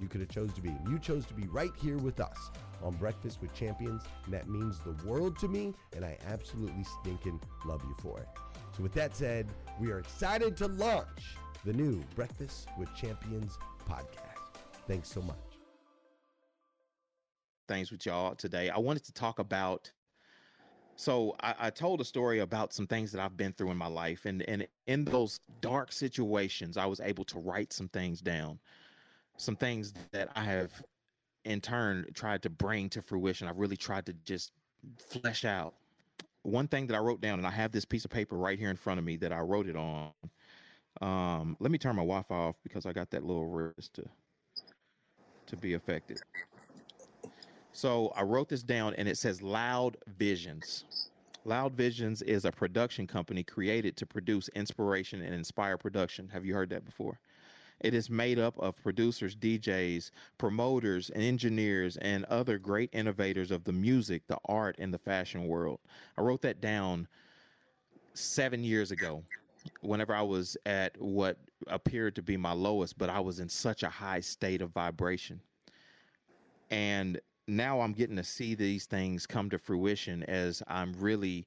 you could have chose to be. You chose to be right here with us on Breakfast with Champions, and that means the world to me, and I absolutely stinking love you for it. So with that said, we are excited to launch the new Breakfast with Champions podcast. Thanks so much. Things with y'all today. I wanted to talk about so I, I, told a story about some things that I've been through in my life, and and in those dark situations, I was able to write some things down some things that I have in turn tried to bring to fruition. I've really tried to just flesh out. One thing that I wrote down, and I have this piece of paper right here in front of me that I wrote it on. Um, let me turn my Wi-Fi off because I got that little wrist to to be affected. So I wrote this down, and it says Loud Visions. Loud Visions is a production company created to produce inspiration and inspire production. Have you heard that before? It is made up of producers, DJs, promoters, and engineers, and other great innovators of the music, the art, and the fashion world. I wrote that down seven years ago whenever I was at what appeared to be my lowest, but I was in such a high state of vibration. And now I'm getting to see these things come to fruition as I'm really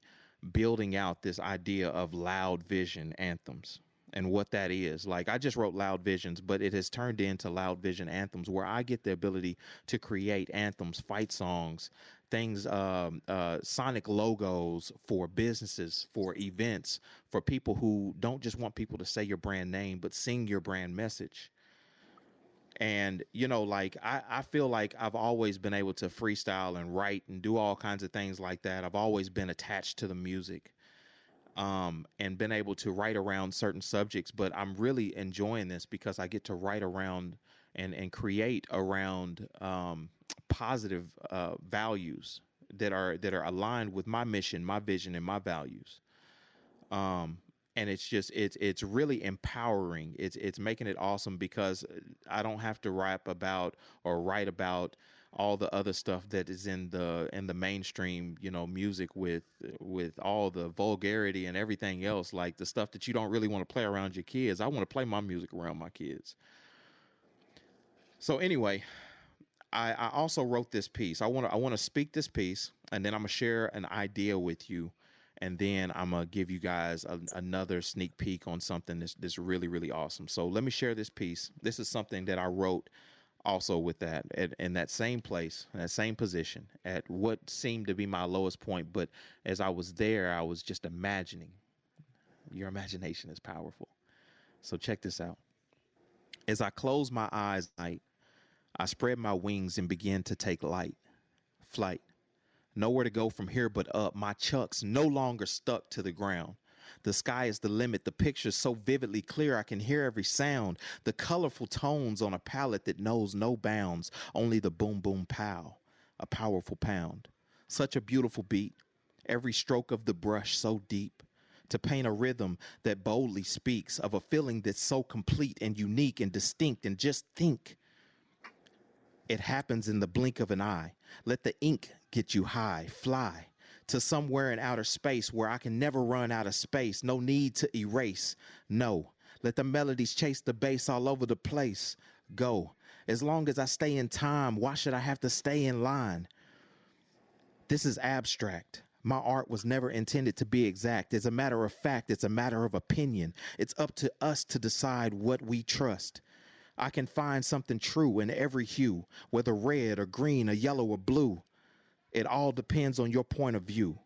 building out this idea of loud vision anthems and what that is. Like I just wrote Loud Visions, but it has turned into Loud Vision anthems where I get the ability to create anthems, fight songs, things, um, uh, sonic logos for businesses, for events, for people who don't just want people to say your brand name, but sing your brand message. And, you know, like I, I feel like I've always been able to freestyle and write and do all kinds of things like that. I've always been attached to the music um, and been able to write around certain subjects. But I'm really enjoying this because I get to write around and and create around um, positive uh, values that are that are aligned with my mission, my vision, and my values. Um, and it's just it's it's really empowering. It's it's making it awesome because I don't have to rap about or write about all the other stuff that is in the in the mainstream you know music with with all the vulgarity and everything mm. else like the stuff that you don't really want to play around your kids. I want to play my music around my kids. So anyway I, I also wrote this piece. I want to i want to speak this piece and then i'm gonna share an idea with you and then i'm gonna give you guys a, another sneak peek on something that's, that's really really awesome. So let me share this piece. This is something that i wrote also with that at, in that same place, that same position, at what seemed to be my lowest point. But as I was there, I was just imagining. Your imagination is powerful. So check this out. As I close my eyes night, I spread my wings and begin to take light, flight. Nowhere to go from here but up. My chucks no longer stuck to the ground. The sky is the limit. The picture's so vividly clear I can hear every sound. The colorful tones on a palette that knows no bounds, only the boom boom pow, a powerful pound. Such a beautiful beat. Every stroke of the brush so deep to paint a rhythm that boldly speaks of a feeling that's so complete and unique and distinct. And just think it happens in the blink of an eye. Let the ink get you high, fly to somewhere in outer space where I can never run out of space. No need to erase. No. Let the melodies chase the bass all over the place. Go. As long as I stay in time, why should I have to stay in line? This is abstract. My art was never intended to be exact. As a matter of fact, it's a matter of opinion. It's up to us to decide what we trust. I can find something true in every hue, whether red or green or yellow or blue. It all depends on your point of view.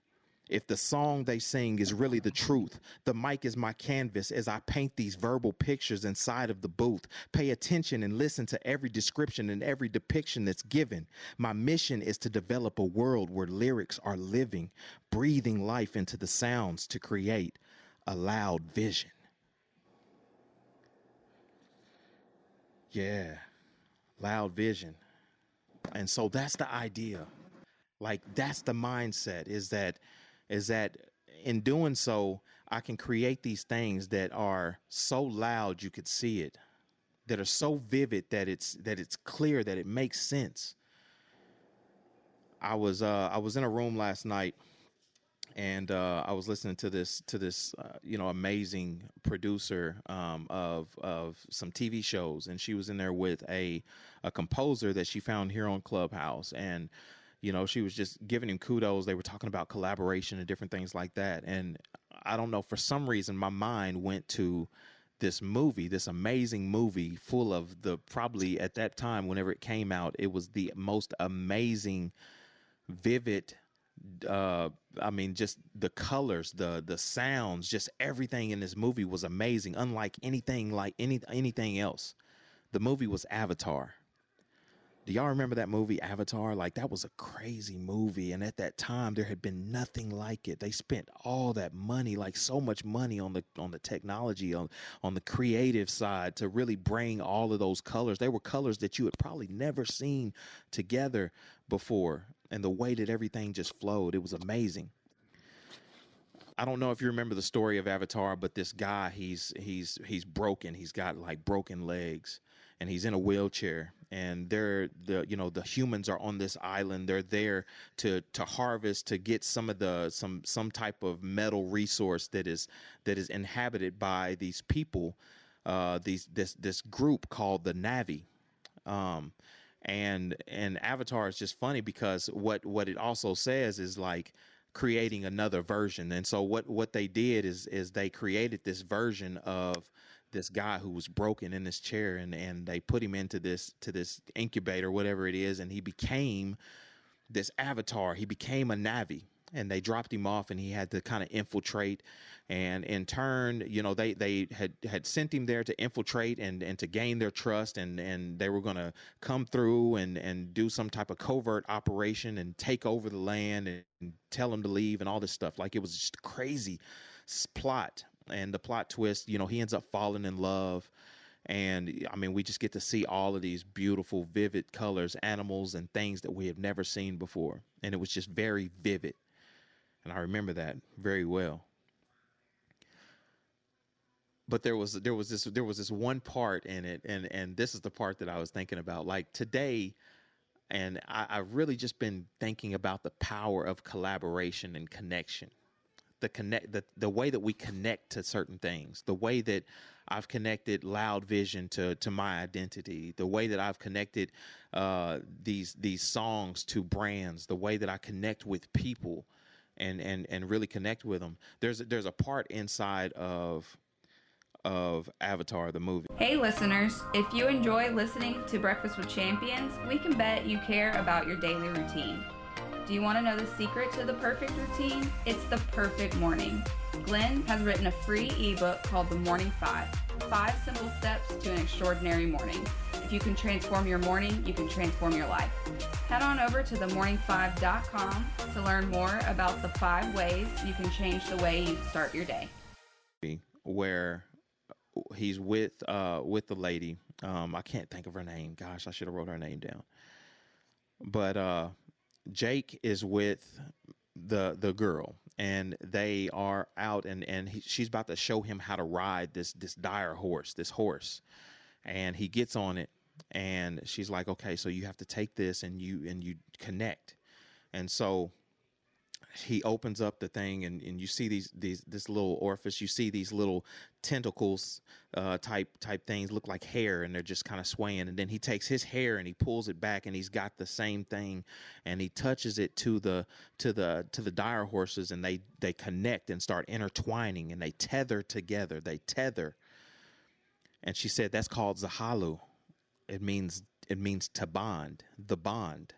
If the song they sing is really the truth, the mic is my canvas as I paint these verbal pictures inside of the booth. Pay attention and listen to every description and every depiction that's given. My mission is to develop a world where lyrics are living, breathing life into the sounds to create a loud vision. Yeah, loud vision. And so that's the idea. Like that's the mindset is that is that in doing so I can create these things that are so loud you could see it that are so vivid that it's that it's clear that it makes sense. I was uh I was in a room last night and uh, I was listening to this to this uh, you know amazing producer um, of of some TV shows, and she was in there with a a composer that she found here on Clubhouse, and you know, she was just giving him kudos. They were talking about collaboration and different things like that. And I don't know, for some reason, my mind went to this movie, this amazing movie full of the probably at that time, whenever it came out, it was the most amazing, vivid. Uh, I mean, just the colors, the the sounds, just everything in this movie was amazing, unlike anything like any anything else. The movie was Avatar do y'all remember that movie Avatar? Like that was a crazy movie and at that time there had been nothing like it. They spent all that money, like so much money on the on the technology on on the creative side to really bring all of those colors. They were colors that you had probably never seen together before and the way that everything just flowed, it was amazing. I don't know if you remember the story of Avatar, but this guy, he's he's he's broken. He's got like broken legs and he's in a wheelchair and they're the you know the humans are on this island they're there to to harvest to get some of the some some type of metal resource that is that is inhabited by these people uh these this this group called the Na'vi um and and avatar is just funny because what what it also says is like creating another version. And so what what they did is is they created this version of this guy who was broken in this chair and and they put him into this to this incubator whatever it is and he became this avatar. He became a Na'vi. And they dropped him off and he had to kind of infiltrate. And in turn you know they they had had sent him there to infiltrate and and to gain their trust and and they were going to come through and and do some type of covert operation and take over the land and, tell him to leave and all this stuff. Like it was just crazy plot and the plot twist, you know, he ends up falling in love. And I mean, we just get to see all of these beautiful, vivid colors, animals, and things that we have never seen before. And it was just very vivid. And I remember that very well. But there was there was this there was this one part in it, and and this is the part that I was thinking about. Like today, and I, I've really just been thinking about the power of collaboration and connection the connect the, the way that we connect to certain things the way that i've connected loud vision to to my identity the way that i've connected uh, these these songs to brands the way that i connect with people and and and really connect with them there's there's a part inside of of Avatar the movie. Hey listeners, if you enjoy listening to Breakfast with Champions, we can bet you care about your daily routine. Do you want to know the secret to the perfect routine? It's the perfect morning. Glenn has written a free ebook called The Morning Five Five Simple Steps to an Extraordinary Morning. If you can transform your morning, you can transform your life. Head on over to themorning5.com to learn more about the five ways you can change the way you start your day. Where he's with uh, with the lady. Um, I can't think of her name. Gosh, I should have wrote her name down. But uh, Jake is with the the girl and they are out and and he, she's about to show him how to ride this this dire horse this horse. And he gets on it and she's like okay so you have to take this and you and you connect. And so he opens up the thing and, and you see these these this little orifice you see these little tentacles uh, type type things look like hair and they're just kind of swaying and then he takes his hair and he pulls it back and he's got the same thing and he touches it to the to the to the dire horses and they they connect and start intertwining and they tether together they tether. And she said that's called tsaheylu. It means it means to bond the bond.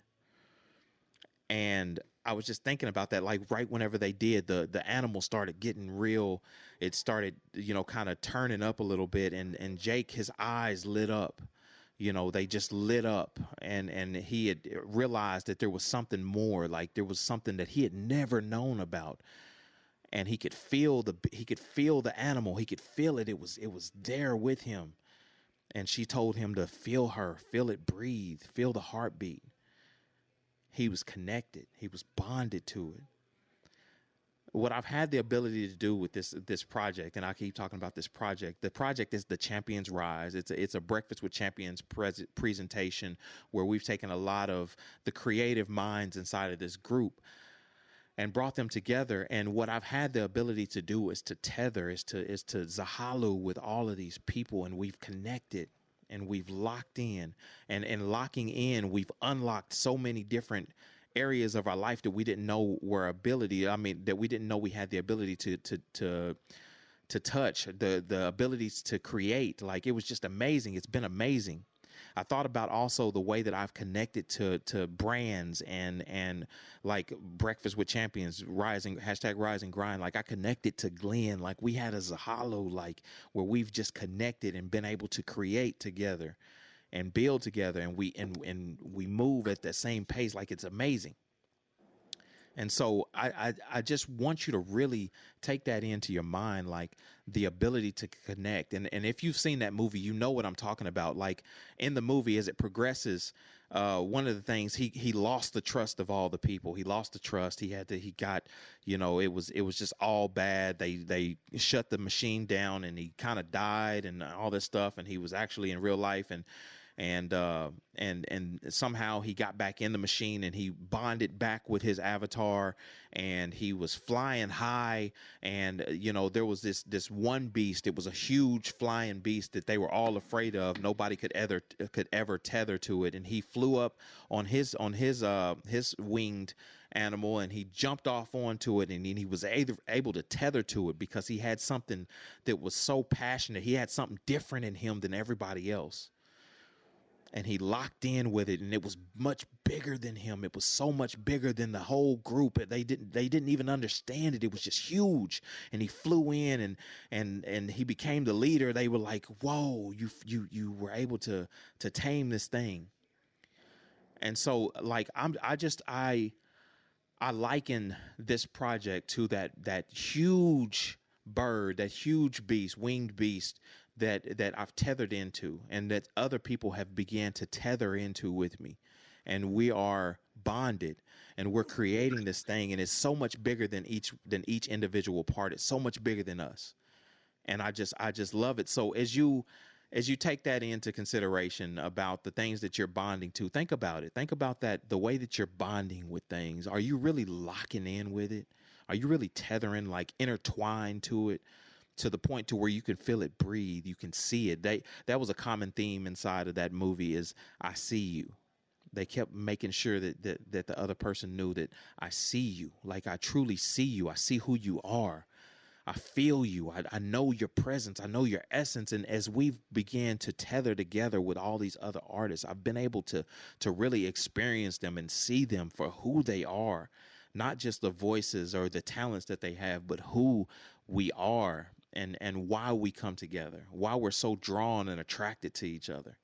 And I was just thinking about that. Like right whenever they did, the the animal started getting real. It started, you know, kind of turning up a little bit, and and Jake, his eyes lit up. You know, they just lit up, and and he had realized that there was something more. Like there was something that he had never known about, and he could feel the he could feel the animal. He could feel it. It was it was there with him, and she told him to feel her, feel it breathe, feel the heartbeat he was connected. He was bonded to it. What I've had the ability to do with this this project, and I keep talking about this project. The project is the Champions Rise. It's a, it's a Breakfast with Champions pres- presentation where we've taken a lot of the creative minds inside of this group and brought them together. And what I've had the ability to do is to tether, is to is to tsaheylu with all of these people, and we've connected and we've locked in. And and locking in we've unlocked so many different areas of our life that we didn't know were ability i mean that we didn't know we had the ability to to to to touch the the abilities to create. Like it was just amazing. It's been amazing I thought about also the way that I've connected to to brands and and like Breakfast with Champions, Rising hashtag Rising Grind. Like I connected to Glenn. Like we had a Tsaheylu, like where we've just connected and been able to create together and build together, and we and and we move at the same pace. Like it's amazing. And so I, I, I just want you to really take that into your mind, like the ability to connect. And and if you've seen that movie, you know what I'm talking about. Like in the movie, as it progresses, uh, one of the things he he lost the trust of all the people. He lost the trust. He had to. He got, you know, it was it was just all bad. They they shut the machine down, and he kind of died, and all this stuff. And he was actually in real life, and and uh, and and somehow he got back in the machine and he bonded back with his avatar and he was flying high. And uh, you know there was this this one beast. It was a huge flying beast that they were all afraid of. Nobody could ever could ever tether to it. And he flew up on his on his uh his winged animal and he jumped off onto it and he was able to tether to it because he had something that was so passionate. He had something different in him than everybody else and he locked in with it and it was much bigger than him. It was so much bigger than the whole group. They didn't they didn't even understand it. It was just huge. And he flew in and and and he became the leader. They were like whoa you you you were able to to tame this thing. And so like i'm i just i i liken this project to that that huge bird that huge beast winged beast that that I've tethered into and that other people have began to tether into with me. And we are bonded and we're creating this thing and it's so much bigger than each than each individual part. It's so much bigger than us. And I just I just love it. So as you as you take that into consideration about the things that you're bonding to think about it. Think about that the way that you're bonding with things. Are you really locking in with it? Are you really tethering like intertwined to it to the point to where you can feel it breathe you can see it. They that was a common theme inside of that movie is i see you. They kept making sure that, that that the other person knew that i see you. Like i truly see you. I see who you are. I feel you. I, I know your presence. I know your essence. And as we've began to tether together with all these other artists i've been able to to really experience them and see them for who they are. Not just the voices or the talents that they have but who we are and and why we come together, why we're so drawn and attracted to each other.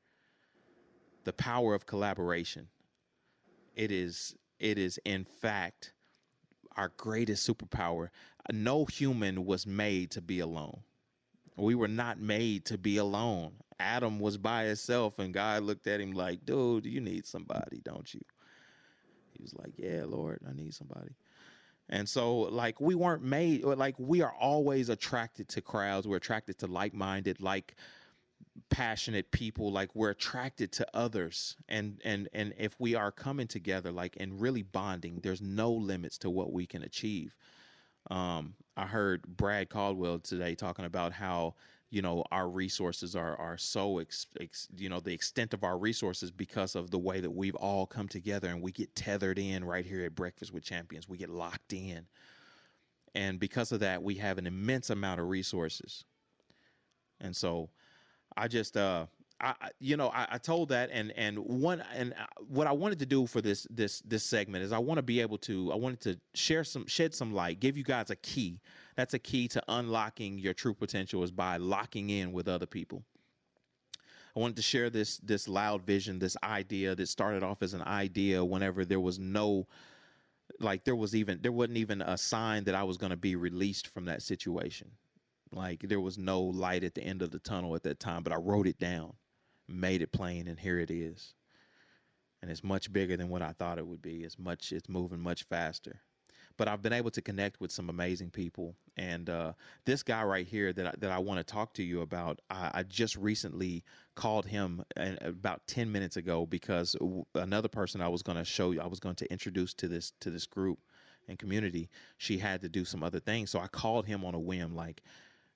The power of collaboration. It is it is in fact our greatest superpower. No human was made to be alone. We were not made to be alone. Adam was by himself and God looked at him like, "Dude, you need somebody, don't you?" He was like, "Yeah, Lord, I need somebody." And so, like, we weren't made, like, we are always attracted to crowds. We're attracted to like minded, like, passionate people. Like we're attracted to others. And and and if we are coming together like and really bonding there's no limits to what we can achieve. Um i heard brad caldwell today talking about how you know our resources are are so ex, ex, you know the extent of our resources because of the way that we've all come together and we get tethered in right here at breakfast with champions. We get locked in. And because of that we have an immense amount of resources. And so i just uh I, you know, I, I, told that, and and one, and uh, what I wanted to do for this this this segment is I want to be able to, I wanted to share some, shed some light, give you guys a key that's a key to unlocking your true potential is by locking in with other people. I wanted to share this this loud vision, this idea that started off as an idea whenever there was no like there was even there wasn't even a sign that I was going to be released from that situation. Like there was no light at the end of the tunnel at that time, but I wrote it down, made it plain and here it is. And it's much bigger than what I thought it would be. It's much it's moving much faster but I've been able to connect with some amazing people. And uh, this guy right here that I, that I want to talk to you about, I, I just recently called him about ten minutes ago because another person I was going to show you, I was going to introduce to this to this group and community, she had to do some other things. So I called him on a whim, like,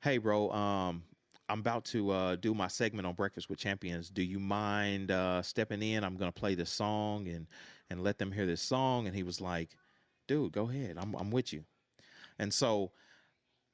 "Hey, bro, um, I'm about to uh, do my segment on Breakfast with Champions. Do you mind uh, stepping in? I'm going to play this song and and let them hear this song." And he was like dude, go ahead. I'm I'm with you. And so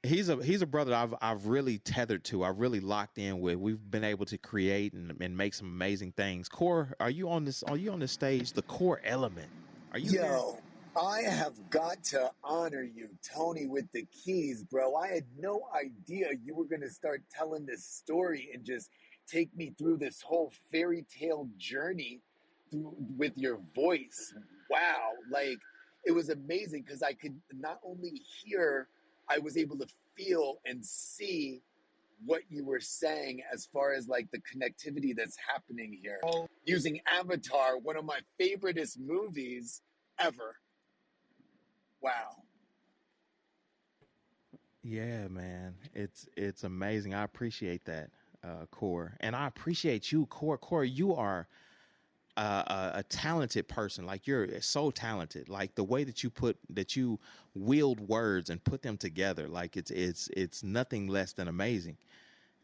he's a he's a brother I've I've really tethered to. I've really locked in with. We've been able to create and, and make some amazing things. Core, are you on this? Are you on the stage? The core element. Are you? Yo, here? I have got to honor you, Tony, with the keys, bro. I had no idea you were gonna start telling this story and just take me through this whole fairy tale journey through, with your voice. Wow, like it was amazing because I could not only hear, I was able to feel and see what you were saying as far as like the connectivity that's happening here. Oh. Using Avatar, one of my favoriteest movies ever. Wow. Yeah, man. It's it's amazing. I appreciate that. uh, Core, and I appreciate you, Core. Core, you are a, a, talented person. Like you're so talented. Like the way that you put that you wield words and put them together. Like it's it's it's nothing less than amazing.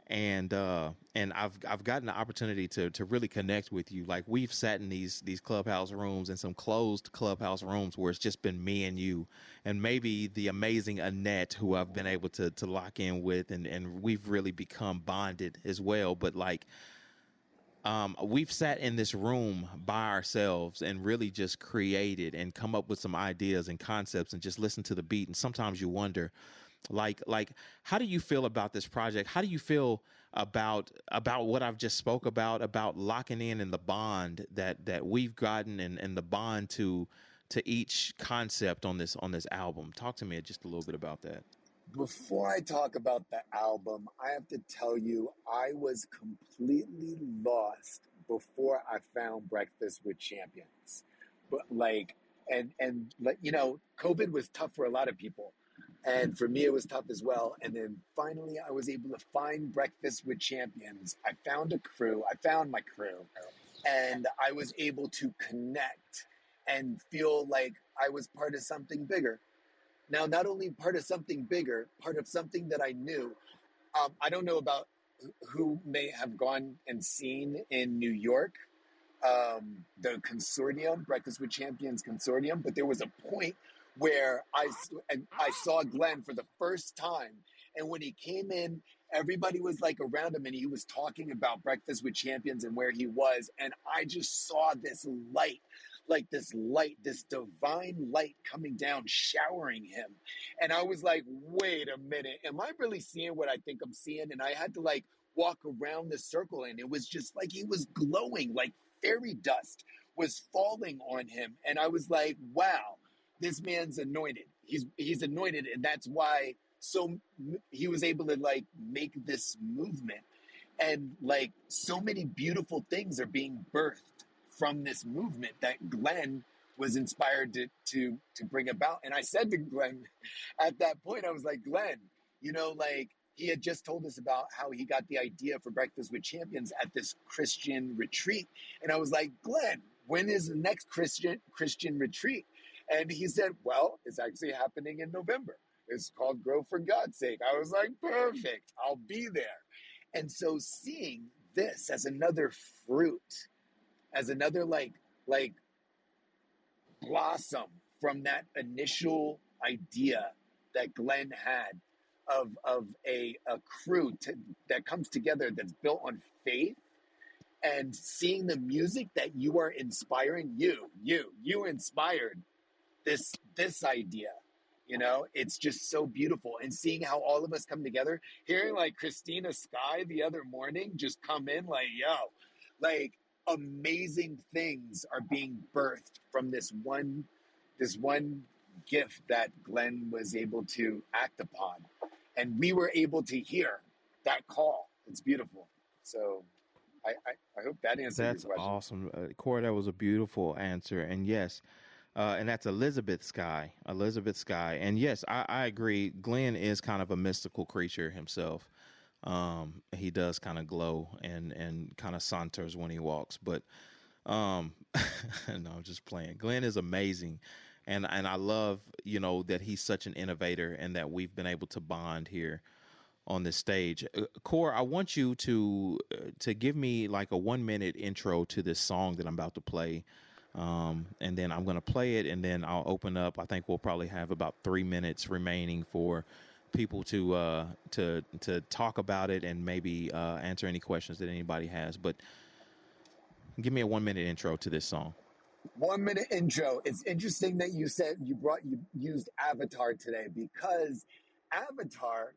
And uh, and I've I've gotten the opportunity to to really connect with you. Like we've sat in these these clubhouse rooms and some closed clubhouse rooms where it's just been me and you, and maybe the amazing Annette who I've been able to to lock in with, and and we've really become bonded as well. But like um, we've sat in this room by ourselves and really just created and come up with some ideas and concepts and just listen to the beat. And sometimes you wonder, like, like, how do you feel about this project? How do you feel about about what I've just spoke about about locking in and the bond that that we've gotten and and the bond to to each concept on this on this album? Talk to me just a little bit about that. Before I talk about the album, I have to tell you, I was completely lost before I found Breakfast with Champions. But like, and and like you know, COVID was tough for a lot of people, and for me it was tough as well. And then finally, I was able to find Breakfast with Champions. I found a crew. I found my crew, and I was able to connect and feel like I was part of something bigger. Now, not only part of something bigger, part of something that I knew. Um, I don't know about who may have gone and seen in New York um, the consortium, Breakfast with Champions consortium, but there was a point where I, and I saw Glenn for the first time. And when he came in, everybody was like around him and he was talking about Breakfast with Champions and where he was. And I just saw this light like this light, this divine light coming down, showering him. And I was like, wait a minute, am I really seeing what I think I'm seeing? And I had to like walk around the circle, and it was just like he was glowing, like fairy dust was falling on him. And I was like, wow, this man's anointed. He's he's anointed, and that's why so he was able to like make this movement and like so many beautiful things are being birthed from this movement that Glenn was inspired to to to bring about. And I said to Glenn at that point, I was like, Glenn, you know, like he had just told us about how he got the idea for Breakfast with Champions at this Christian retreat. And I was like, Glenn, when is the next Christian Christian retreat? And he said, Well, it's actually happening in November. It's called Grow for God's Sake. I was like, Perfect, I'll be there. And so seeing this as another fruit as another like like blossom from that initial idea that Glenn had of of a, a crew to, that comes together that's built on faith and seeing the music that you are inspiring you you you inspired this this idea you know? It's just so beautiful. And seeing how all of us come together hearing like christina sky the other morning just come in like yo like amazing things are being birthed from this one this one gift that Glenn was able to act upon. And we were able to hear that call. It's beautiful. So I, I, I hope that answers That's your question. awesome. Uh, Corey, that was a beautiful answer. And yes, uh, and that's Elizabeth Sky. Elizabeth Sky. And yes, I, I agree. Glenn is kind of a mystical creature himself. Um, he does kind of glow and and kind of saunters when he walks, but um, no, I'm just playing. Glenn is amazing, and and I love you know that he's such an innovator and that we've been able to bond here on this stage. Uh, Core, I want you to uh, to give me like a one minute intro to this song that I'm about to play. Um, and then I'm going to play it, and then I'll open up. I think we'll probably have about three minutes remaining for people to uh, to to talk about it and maybe uh, answer any questions that anybody has. But give me a one minute intro to this song. One minute intro. It's interesting that you said you brought you used Avatar today because Avatar,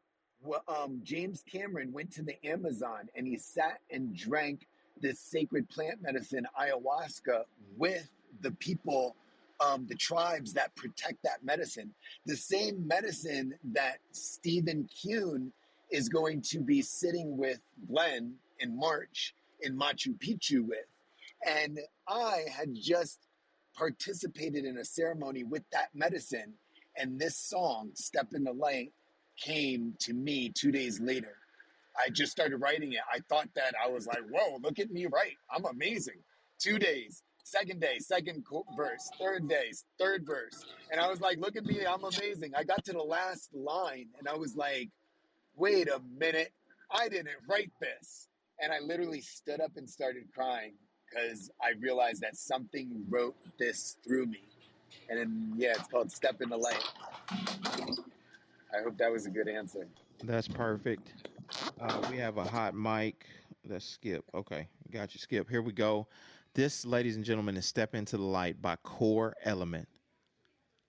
um, James Cameron went to the Amazon and he sat and drank this sacred plant medicine ayahuasca with the people um, the tribes that protect that medicine. The same medicine that Stephen Kuhn is going to be sitting with Glenn in March in Machu Picchu with. And I had just participated in a ceremony with that medicine. And this song, Step in the Light, came to me two days later. I just started writing it. I thought that I was like, whoa, look at me write. I'm amazing. Two days, second day, second verse, third day, third verse. And I was like, look at me, I'm amazing. I got to the last line and I was like, wait a minute, I didn't write this. And I literally stood up and started crying because I realized that something wrote this through me. And then, yeah, it's called Step in the Light. I hope that was a good answer. That's perfect. Uh, we have a hot mic. Let's skip. Okay, got you, Skip. Here we go. This, ladies and gentlemen, is Step Into the Light by Core Element.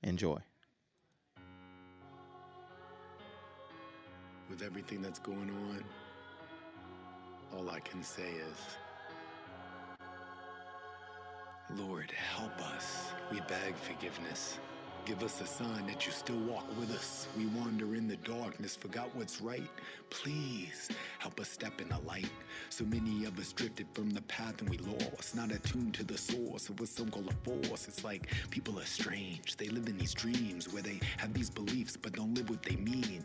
Enjoy. With everything that's going on, all I can say is, Lord, help us. We beg forgiveness. Give us a sign that you still walk with us. We wander in the darkness, forgot what's right. Please help us step in the light. So many of us drifted from the path and we lost, not attuned to the source of what some call a force. It's like people are strange. They live in these dreams where they have these beliefs but don't live what they mean.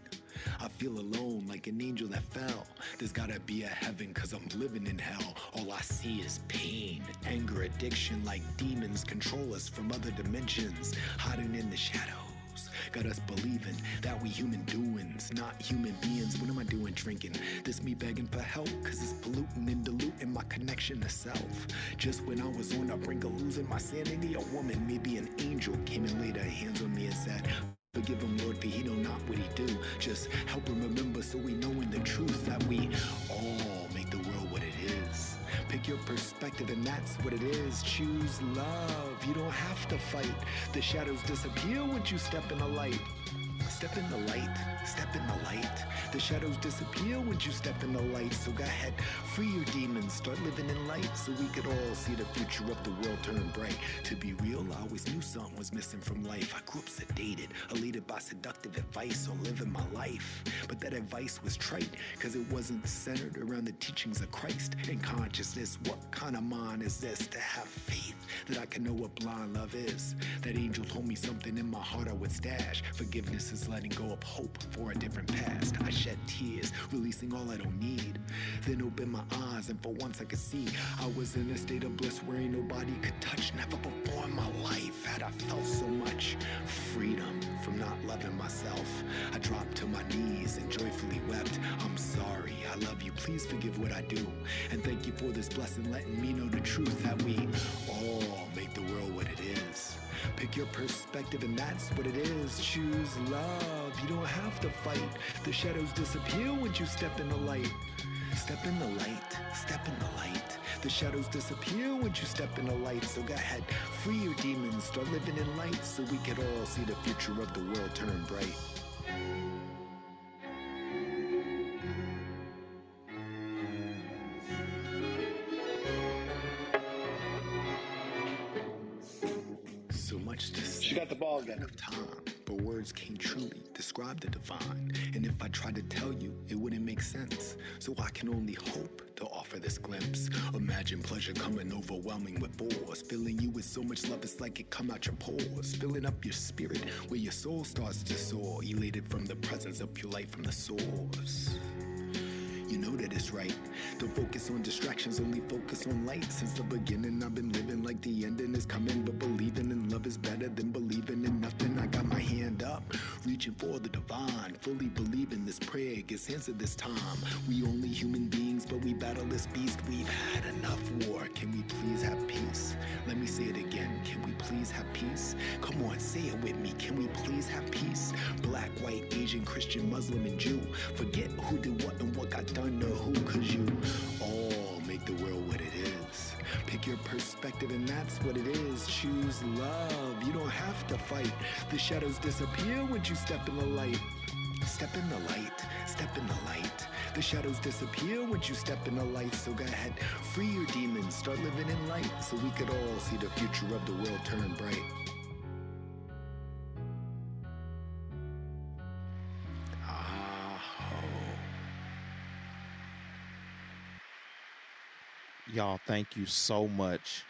I feel alone like an angel that fell. There's gotta be a heaven cause I'm living in hell. All I see is pain, anger, addiction like demons control us from other dimensions, hiding in the shadows. Got us believing that we human doings, not human beings. What am I doing drinking? This me begging for help, cause it's polluting and diluting my connection to self. Just when I was on the brink of losing my sanity, a woman, maybe an angel, came and laid her hands on me and said, Forgive him, Lord, for he know not what he do. Just help him remember so we know in the truth that we all make the world Your perspective and that's what it is. Choose love. You don't have to fight. The shadows disappear once you step in the light. Step in the light, step in the light. The shadows disappear once you step in the light. So go ahead, free your demons, start living in light so we could all see the future of the world turn bright. To be real, I always knew something was missing from life. I grew up sedated, elated by seductive advice on living my life. But that advice was trite, cause it wasn't centered around the teachings of Christ and consciousness. What kind of mind is this to have faith that I can know what blind love is? That angel told me something in my heart I would stash. Forgiveness is letting go of hope for a different past. I shed tears, releasing all I don't need. Then open my eyes, and for once I could see I was in a state of bliss where nobody could touch. Never before in my life had I felt so much freedom from not loving myself. I dropped to my knees and joyfully wept. I'm sorry, I love you, please forgive what I do. And thank you for this blessing, letting me know the truth that we all make the world what it is. Pick your perspective, and that's what it is. Choose love. You don't have to fight. The shadows disappear once you step in the light. Step in the light, step in the light. The shadows disappear once you step in the light. So go ahead, free your demons, start living in light so we could all see the future of the world turn bright. She got. Of time, but words can't truly describe the divine. And if I tried to tell you, it wouldn't make sense. So I can only hope to offer this glimpse. Imagine pleasure coming overwhelming with force. Filling you with so much love, it's like it come out your pores. Filling up your spirit where your soul starts to soar. Elated from the presence of pure light from the source. You know that it's right. Don't focus on distractions, only focus on light. Since the beginning, I've been living like the ending is coming. But believing in love is better than believing in nothing. I got my hand up, reaching for the divine. Fully believing this prayer gets answered this time. We only human beings, but we battle this beast. We've had enough war. Can we please have peace? Let me say it again. Can we please have peace? Come on, say it with me. Can we please have peace? Black, white, Asian, Christian, Muslim, and Jew. Forget who did what and what got done to who, cause you all make the world what it is. Pick your perspective, and that's what it is. Choose love. You don't have to fight. The shadows disappear once you step in the light. Step in the light, step in the light. The shadows disappear once you step in the light. So go ahead, free your demons, start living in light so we could all see the future of the world turn bright. Y'all, thank you so much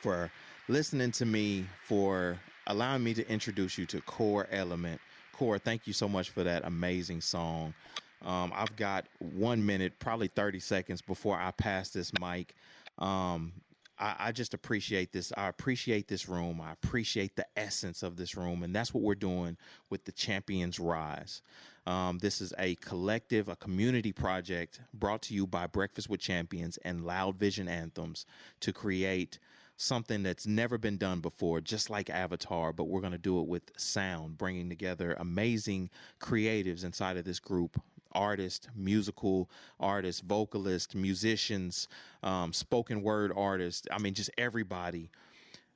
for listening to me, for allowing me to introduce you to Core Element. Core, thank you so much for that amazing song. Um, I've got one minute, probably 30 seconds before I pass this mic. Um, I, I, just appreciate this. I appreciate this room. I appreciate the essence of this room. And that's what we're doing with the Champions Rise. Um, this is a collective, a community project brought to you by Breakfast with Champions and Loud Vision Anthems to create something that's never been done before, just like Avatar, but we're going to do it with sound, bringing together amazing creatives inside of this group artists, musical artists, vocalists, musicians, um, spoken word artists. I mean, just everybody.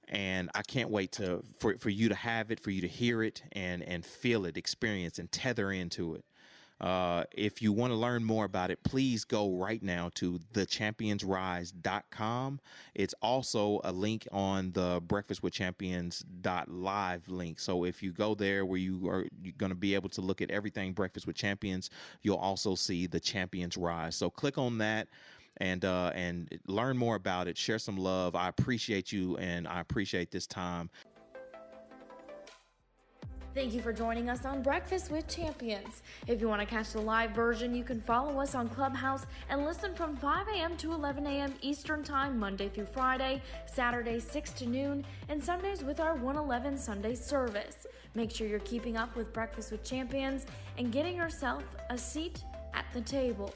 And I can't wait to for, for you to have it, for you to hear it and and feel it, experience and tether into it. Uh, if you want to learn more about it, please go right now to thechampionsrise.com. It's also a link on the Breakfast with Champions live link. So if you go there where you are going to be able to look at everything Breakfast with Champions, you'll also see the Champions Rise. So click on that and uh, and learn more about it. Share some love. I appreciate you, and I appreciate this time. Thank you for joining us on Breakfast with Champions. If you want to catch the live version, you can follow us on Clubhouse and listen from 5 a.m. to 11 a.m. Eastern Time, Monday through Friday, Saturday 6 to noon, and Sundays with our 111 Sunday service. Make sure you're keeping up with Breakfast with Champions and getting yourself a seat at the table.